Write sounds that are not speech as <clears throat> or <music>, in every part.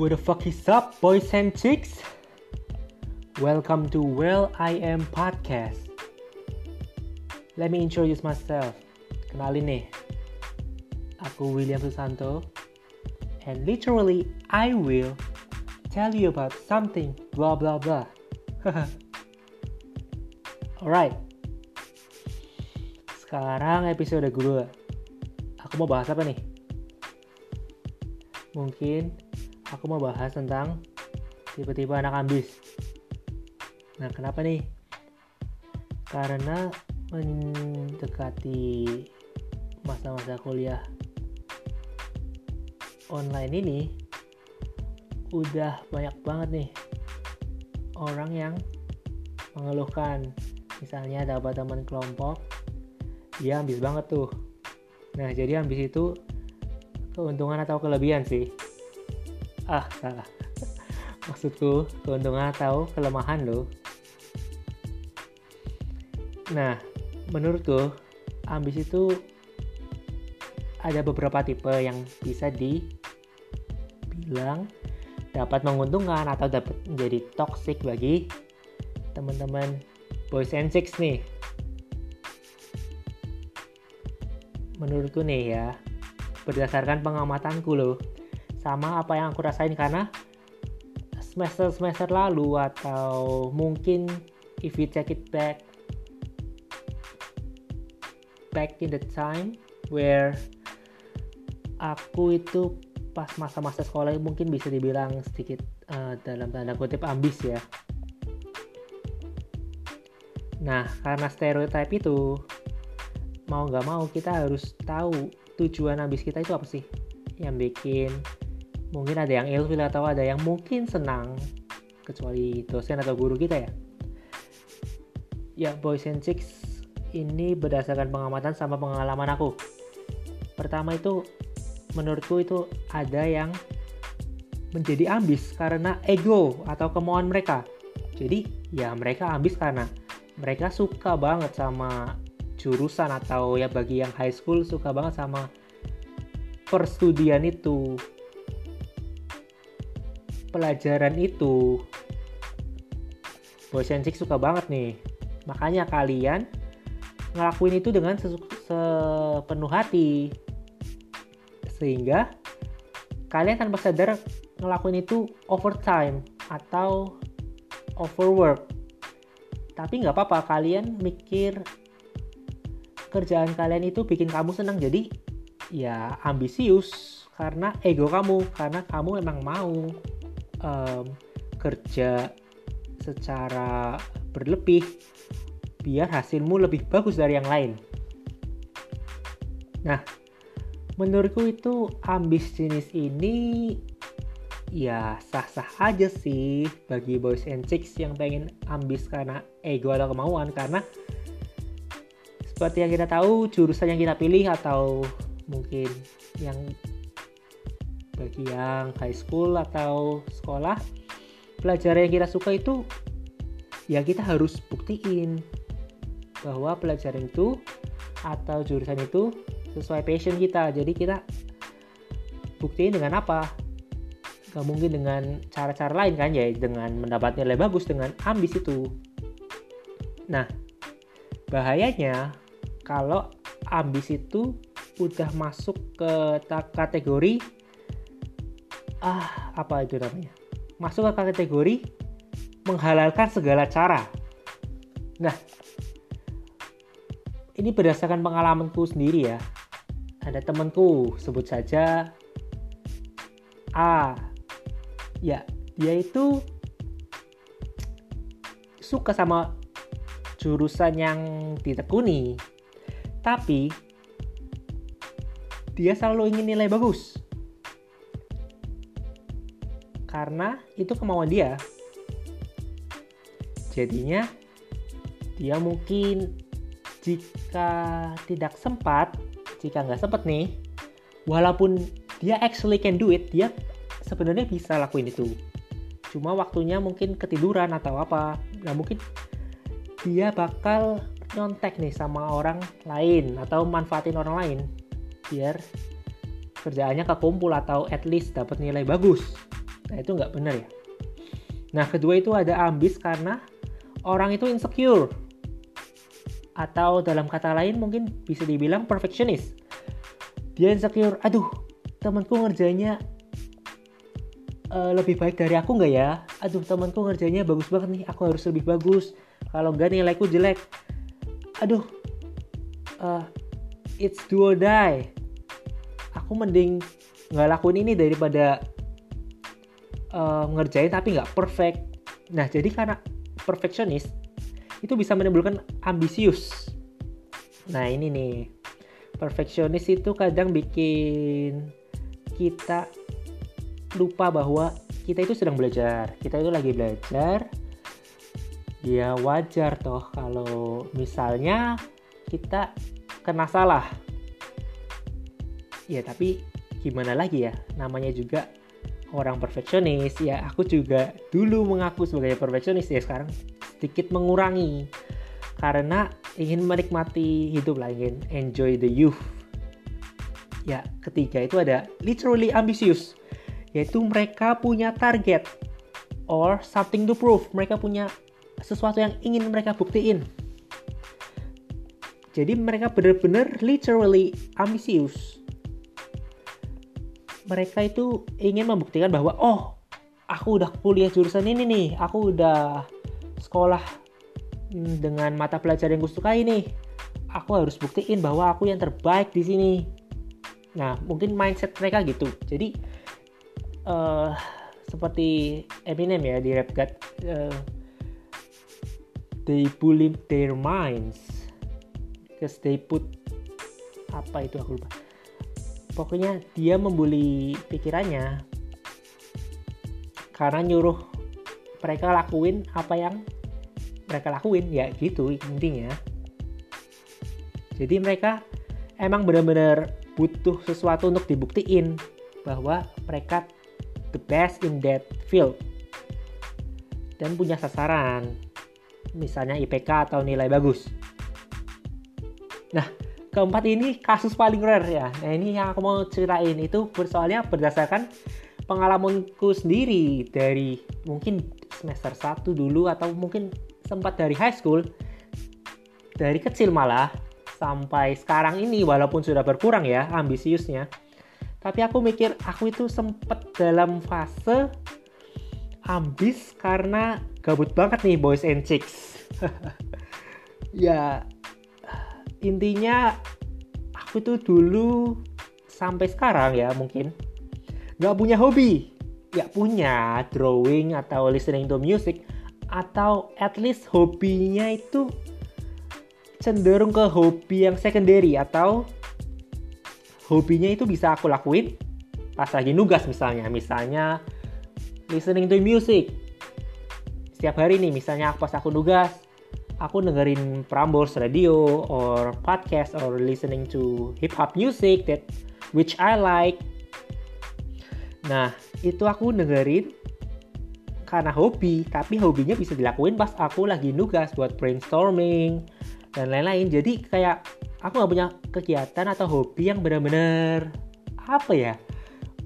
What the fuck is up, boys and chicks? Welcome to Well I Am Podcast. Let me introduce myself. Kenalin nih, aku William Susanto, and literally I will tell you about something blah blah blah. <laughs> Alright. Sekarang episode gue. Aku mau bahas apa nih? Mungkin aku mau bahas tentang tipe-tipe anak ambis. Nah, kenapa nih? Karena mendekati masa-masa kuliah online ini udah banyak banget nih orang yang mengeluhkan misalnya dapat teman kelompok dia ambis banget tuh nah jadi ambis itu keuntungan atau kelebihan sih ah salah <laughs> maksudku keuntungan atau kelemahan loh nah menurutku ambis itu ada beberapa tipe yang bisa dibilang dapat menguntungkan atau dapat menjadi toxic bagi teman-teman boys and six nih. Menurutku nih ya, berdasarkan pengamatanku loh, sama apa yang aku rasain karena semester-semester lalu atau mungkin if you take it back back in the time where aku itu pas masa-masa sekolah mungkin bisa dibilang sedikit uh, dalam tanda kutip ambis ya. Nah, karena stereotip itu mau nggak mau kita harus tahu tujuan ambis kita itu apa sih yang bikin mungkin ada yang ilfil atau ada yang mungkin senang kecuali dosen atau guru kita ya. Ya, boys and chicks ini berdasarkan pengamatan sama pengalaman aku. Pertama itu menurutku itu ada yang menjadi ambis karena ego atau kemauan mereka. Jadi ya mereka ambis karena mereka suka banget sama jurusan atau ya bagi yang high school suka banget sama perstudian itu pelajaran itu. Boys and suka banget nih. Makanya kalian ngelakuin itu dengan sepenuh hati. Sehingga kalian tanpa sadar ngelakuin itu overtime atau overwork. Tapi nggak apa-apa kalian mikir kerjaan kalian itu bikin kamu senang. Jadi ya ambisius karena ego kamu karena kamu emang mau um, kerja secara berlebih biar hasilmu lebih bagus dari yang lain. Nah menurutku itu ambis jenis ini ya sah-sah aja sih bagi boys and chicks yang pengen ambis karena ego atau kemauan. Karena seperti yang kita tahu jurusan yang kita pilih atau mungkin yang bagi yang high school atau sekolah pelajaran yang kita suka itu ya kita harus buktiin bahwa pelajaran itu atau jurusan itu sesuai passion kita. Jadi kita buktiin dengan apa? Gak mungkin dengan cara-cara lain kan ya dengan mendapat nilai bagus dengan ambis itu. Nah bahayanya kalau ambis itu udah masuk ke kategori ah apa itu namanya? Masuk ke kategori menghalalkan segala cara. Nah ini berdasarkan pengalamanku sendiri ya. Ada temanku sebut saja A. Ya dia itu suka sama jurusan yang ditekuni. Tapi dia selalu ingin nilai bagus karena itu kemauan dia. Jadinya dia mungkin jika tidak sempat jika nggak sempet nih walaupun dia actually can do it dia sebenarnya bisa lakuin itu. Cuma waktunya mungkin ketiduran atau apa. Nah mungkin dia bakal nyontek nih sama orang lain atau manfaatin orang lain biar kerjaannya kekumpul atau at least dapat nilai bagus Nah itu nggak benar ya. Nah kedua itu ada ambis karena orang itu insecure. Atau dalam kata lain mungkin bisa dibilang perfectionist. Dia insecure, aduh temanku ngerjainnya uh, lebih baik dari aku nggak ya? Aduh temanku ngerjainnya bagus banget nih, aku harus lebih bagus. Kalau nggak nilaiku jelek. Aduh, uh, it's do or die. Aku mending nggak lakuin ini daripada uh, ngerjain tapi nggak perfect. Nah jadi karena perfectionist itu bisa menimbulkan ambisius. Nah ini nih perfectionist itu kadang bikin kita lupa bahwa kita itu sedang belajar kita itu lagi belajar ya wajar toh kalau misalnya kita kena salah ya tapi gimana lagi ya namanya juga orang perfeksionis ya aku juga dulu mengaku sebagai perfeksionis ya sekarang sedikit mengurangi karena ingin menikmati hidup lah ingin enjoy the youth ya ketiga itu ada literally ambisius yaitu mereka punya target or something to prove. Mereka punya sesuatu yang ingin mereka buktiin. Jadi mereka benar-benar literally ambisius. Mereka itu ingin membuktikan bahwa oh, aku udah kuliah jurusan ini nih, aku udah sekolah hmm, dengan mata pelajaran yang gue sukai nih. Aku harus buktiin bahwa aku yang terbaik di sini. Nah, mungkin mindset mereka gitu. Jadi uh, seperti Eminem ya di Rap God uh, they bully their minds because they put apa itu aku lupa pokoknya dia membuli pikirannya karena nyuruh mereka lakuin apa yang mereka lakuin. Ya gitu intinya. Jadi mereka emang benar-benar butuh sesuatu untuk dibuktiin bahwa mereka the best in that field dan punya sasaran misalnya IPK atau nilai bagus. Nah keempat ini kasus paling rare ya. Nah ini yang aku mau ceritain itu soalnya berdasarkan pengalamanku sendiri dari mungkin semester 1 dulu atau mungkin sempat dari high school dari kecil malah sampai sekarang ini walaupun sudah berkurang ya ambisiusnya. Tapi aku mikir aku itu sempet dalam fase ambis karena gabut banget nih boys and chicks. <laughs> Ya intinya aku tuh dulu sampai sekarang ya mungkin nggak punya hobi. Ya punya drawing atau listening to music atau at least hobinya itu cenderung ke hobi yang secondary atau hobinya itu bisa aku lakuin pas lagi nugas misalnya. Misalnya listening to music. Setiap hari nih misalnya pas aku nugas aku dengerin Prambors radio or podcast or listening to hip hop music that which I like. Nah itu aku dengerin karena hobi tapi hobinya bisa dilakuin pas aku lagi nugas buat brainstorming dan lain-lain. Jadi kayak aku nggak punya kegiatan atau hobi yang benar-benar apa ya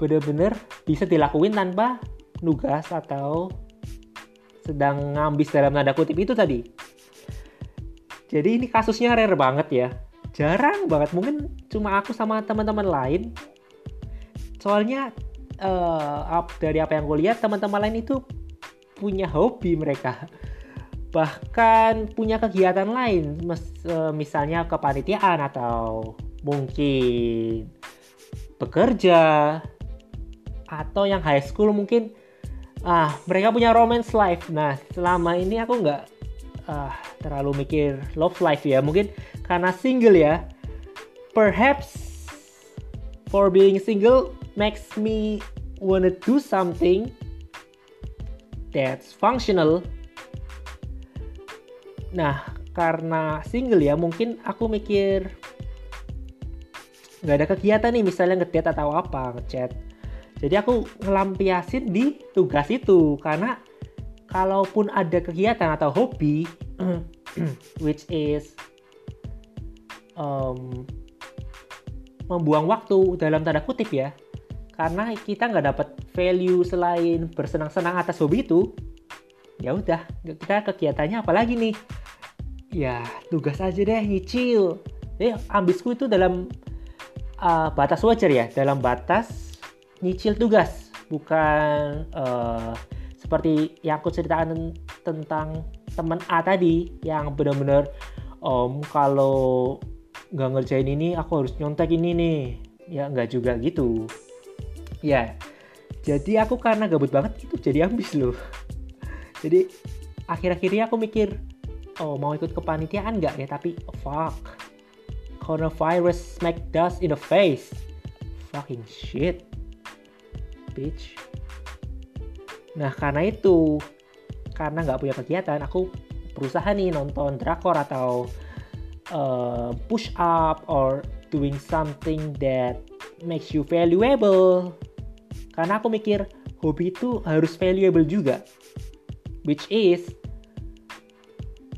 benar-benar bisa dilakuin tanpa nugas atau sedang ngambis dalam tanda kutip itu tadi jadi ini kasusnya rare banget ya. Jarang banget. Mungkin cuma aku sama teman-teman lain. Soalnya uh, dari apa yang gue lihat teman-teman lain itu punya hobi mereka. Bahkan punya kegiatan lain. E, misalnya kepanitiaan atau mungkin bekerja atau yang high school mungkin ah mereka punya romance life. Nah selama ini aku nggak uh, terlalu mikir love life ya mungkin karena single ya perhaps for being single makes me wanna do something that's functional Nah, karena single ya, mungkin aku mikir nggak ada kegiatan nih, misalnya ngechat atau apa, ngechat. Jadi aku ngelampiasin di tugas itu, karena kalaupun ada kegiatan atau hobi, <clears throat> which is um, membuang waktu dalam tanda kutip ya, karena kita nggak dapat value selain bersenang-senang atas hobi itu ya udah kita kegiatannya apalagi nih? Ya tugas aja deh nyicil eh ambisku itu dalam uh, batas wajar ya dalam batas nyicil tugas. Bukan uh, seperti yang aku ceritakan tentang teman A tadi yang benar-benar om kalau nggak ngerjain ini aku harus nyontek ini nih. Ya nggak juga gitu. Ya jadi aku karena gabut banget itu jadi ambis loh. <laughs> Jadi akhir-akhirnya aku mikir oh mau ikut kepanitiaan nggak ya? Tapi fuck coronavirus smack dust in the face. Fucking shit bitch. Nah karena itu karena nggak punya kegiatan aku berusaha nih nonton drakor atau uh, push up or doing something that makes you valuable. Karena aku mikir hobi itu harus valuable juga. Which is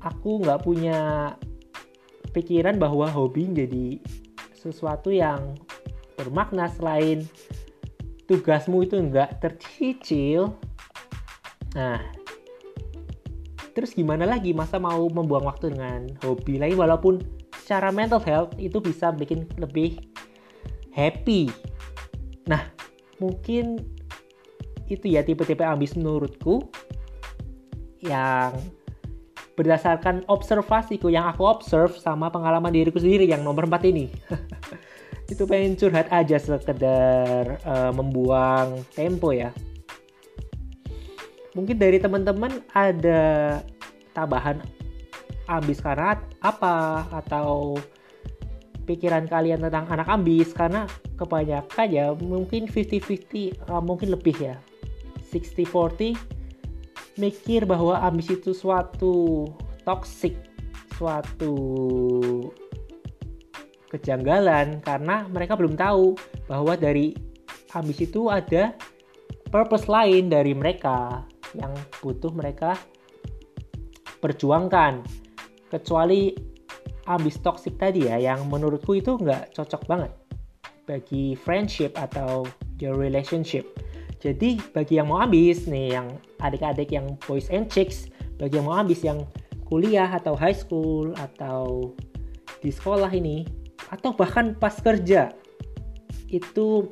aku nggak punya pikiran bahwa hobi jadi sesuatu yang bermakna selain tugasmu itu nggak tercicil. Nah terus gimana lagi masa mau membuang waktu dengan hobi lain walaupun secara mental health itu bisa bikin lebih happy. Nah mungkin itu ya tipe-tipe ambis menurutku yang berdasarkan observasiku yang aku observe sama pengalaman diriku sendiri yang nomor 4 ini. <laughs> Itu pengen curhat aja sekedar uh, membuang tempo ya mungkin dari teman-teman ada tambahan ambis karena apa? Atau pikiran kalian tentang anak ambis? Karena kebanyakan ya mungkin 50-50 uh, eh, mungkin lebih ya. 60-40 mikir bahwa ambis itu suatu toxic, suatu kejanggalan. Karena mereka belum tahu bahwa dari ambis itu ada purpose lain dari mereka yang butuh mereka perjuangkan kecuali ambis toxic tadi ya yang menurutku itu nggak cocok banget bagi friendship atau your relationship jadi bagi yang mau ambis nih, yang adik-adik yang boys and chicks, bagi yang mau ambis yang kuliah atau high school atau di sekolah ini, atau bahkan pas kerja, itu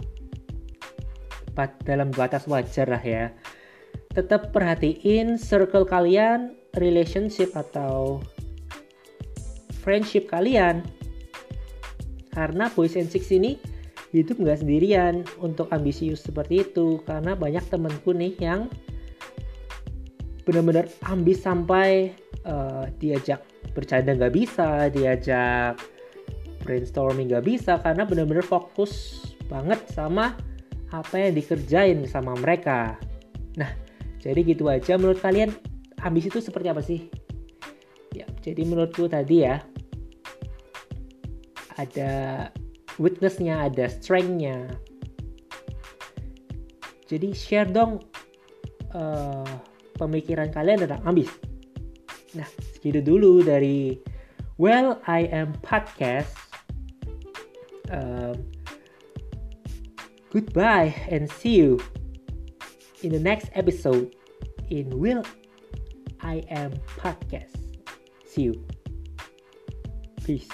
dalam batas wajar lah ya. Tetap perhatiin circle kalian, relationship atau friendship kalian. Karena boys and chicks ini hidup nggak sendirian untuk ambisius seperti itu. Karena banyak temenku nih yang benar-benar ambis sampai uh, diajak bercanda nggak bisa diajak brainstorming nggak bisa. Karena benar-benar fokus banget sama apa yang dikerjain sama mereka. Nah jadi gitu aja. Menurut kalian ambis itu seperti apa sih? Ya jadi menurutku tadi ya ada weaknessnya ada strengthnya. Jadi share dong uh, pemikiran kalian tentang ambis. Nah segitu dulu dari well I am podcast. Uh, goodbye and see you in the next episode in will I am podcast. See you. Peace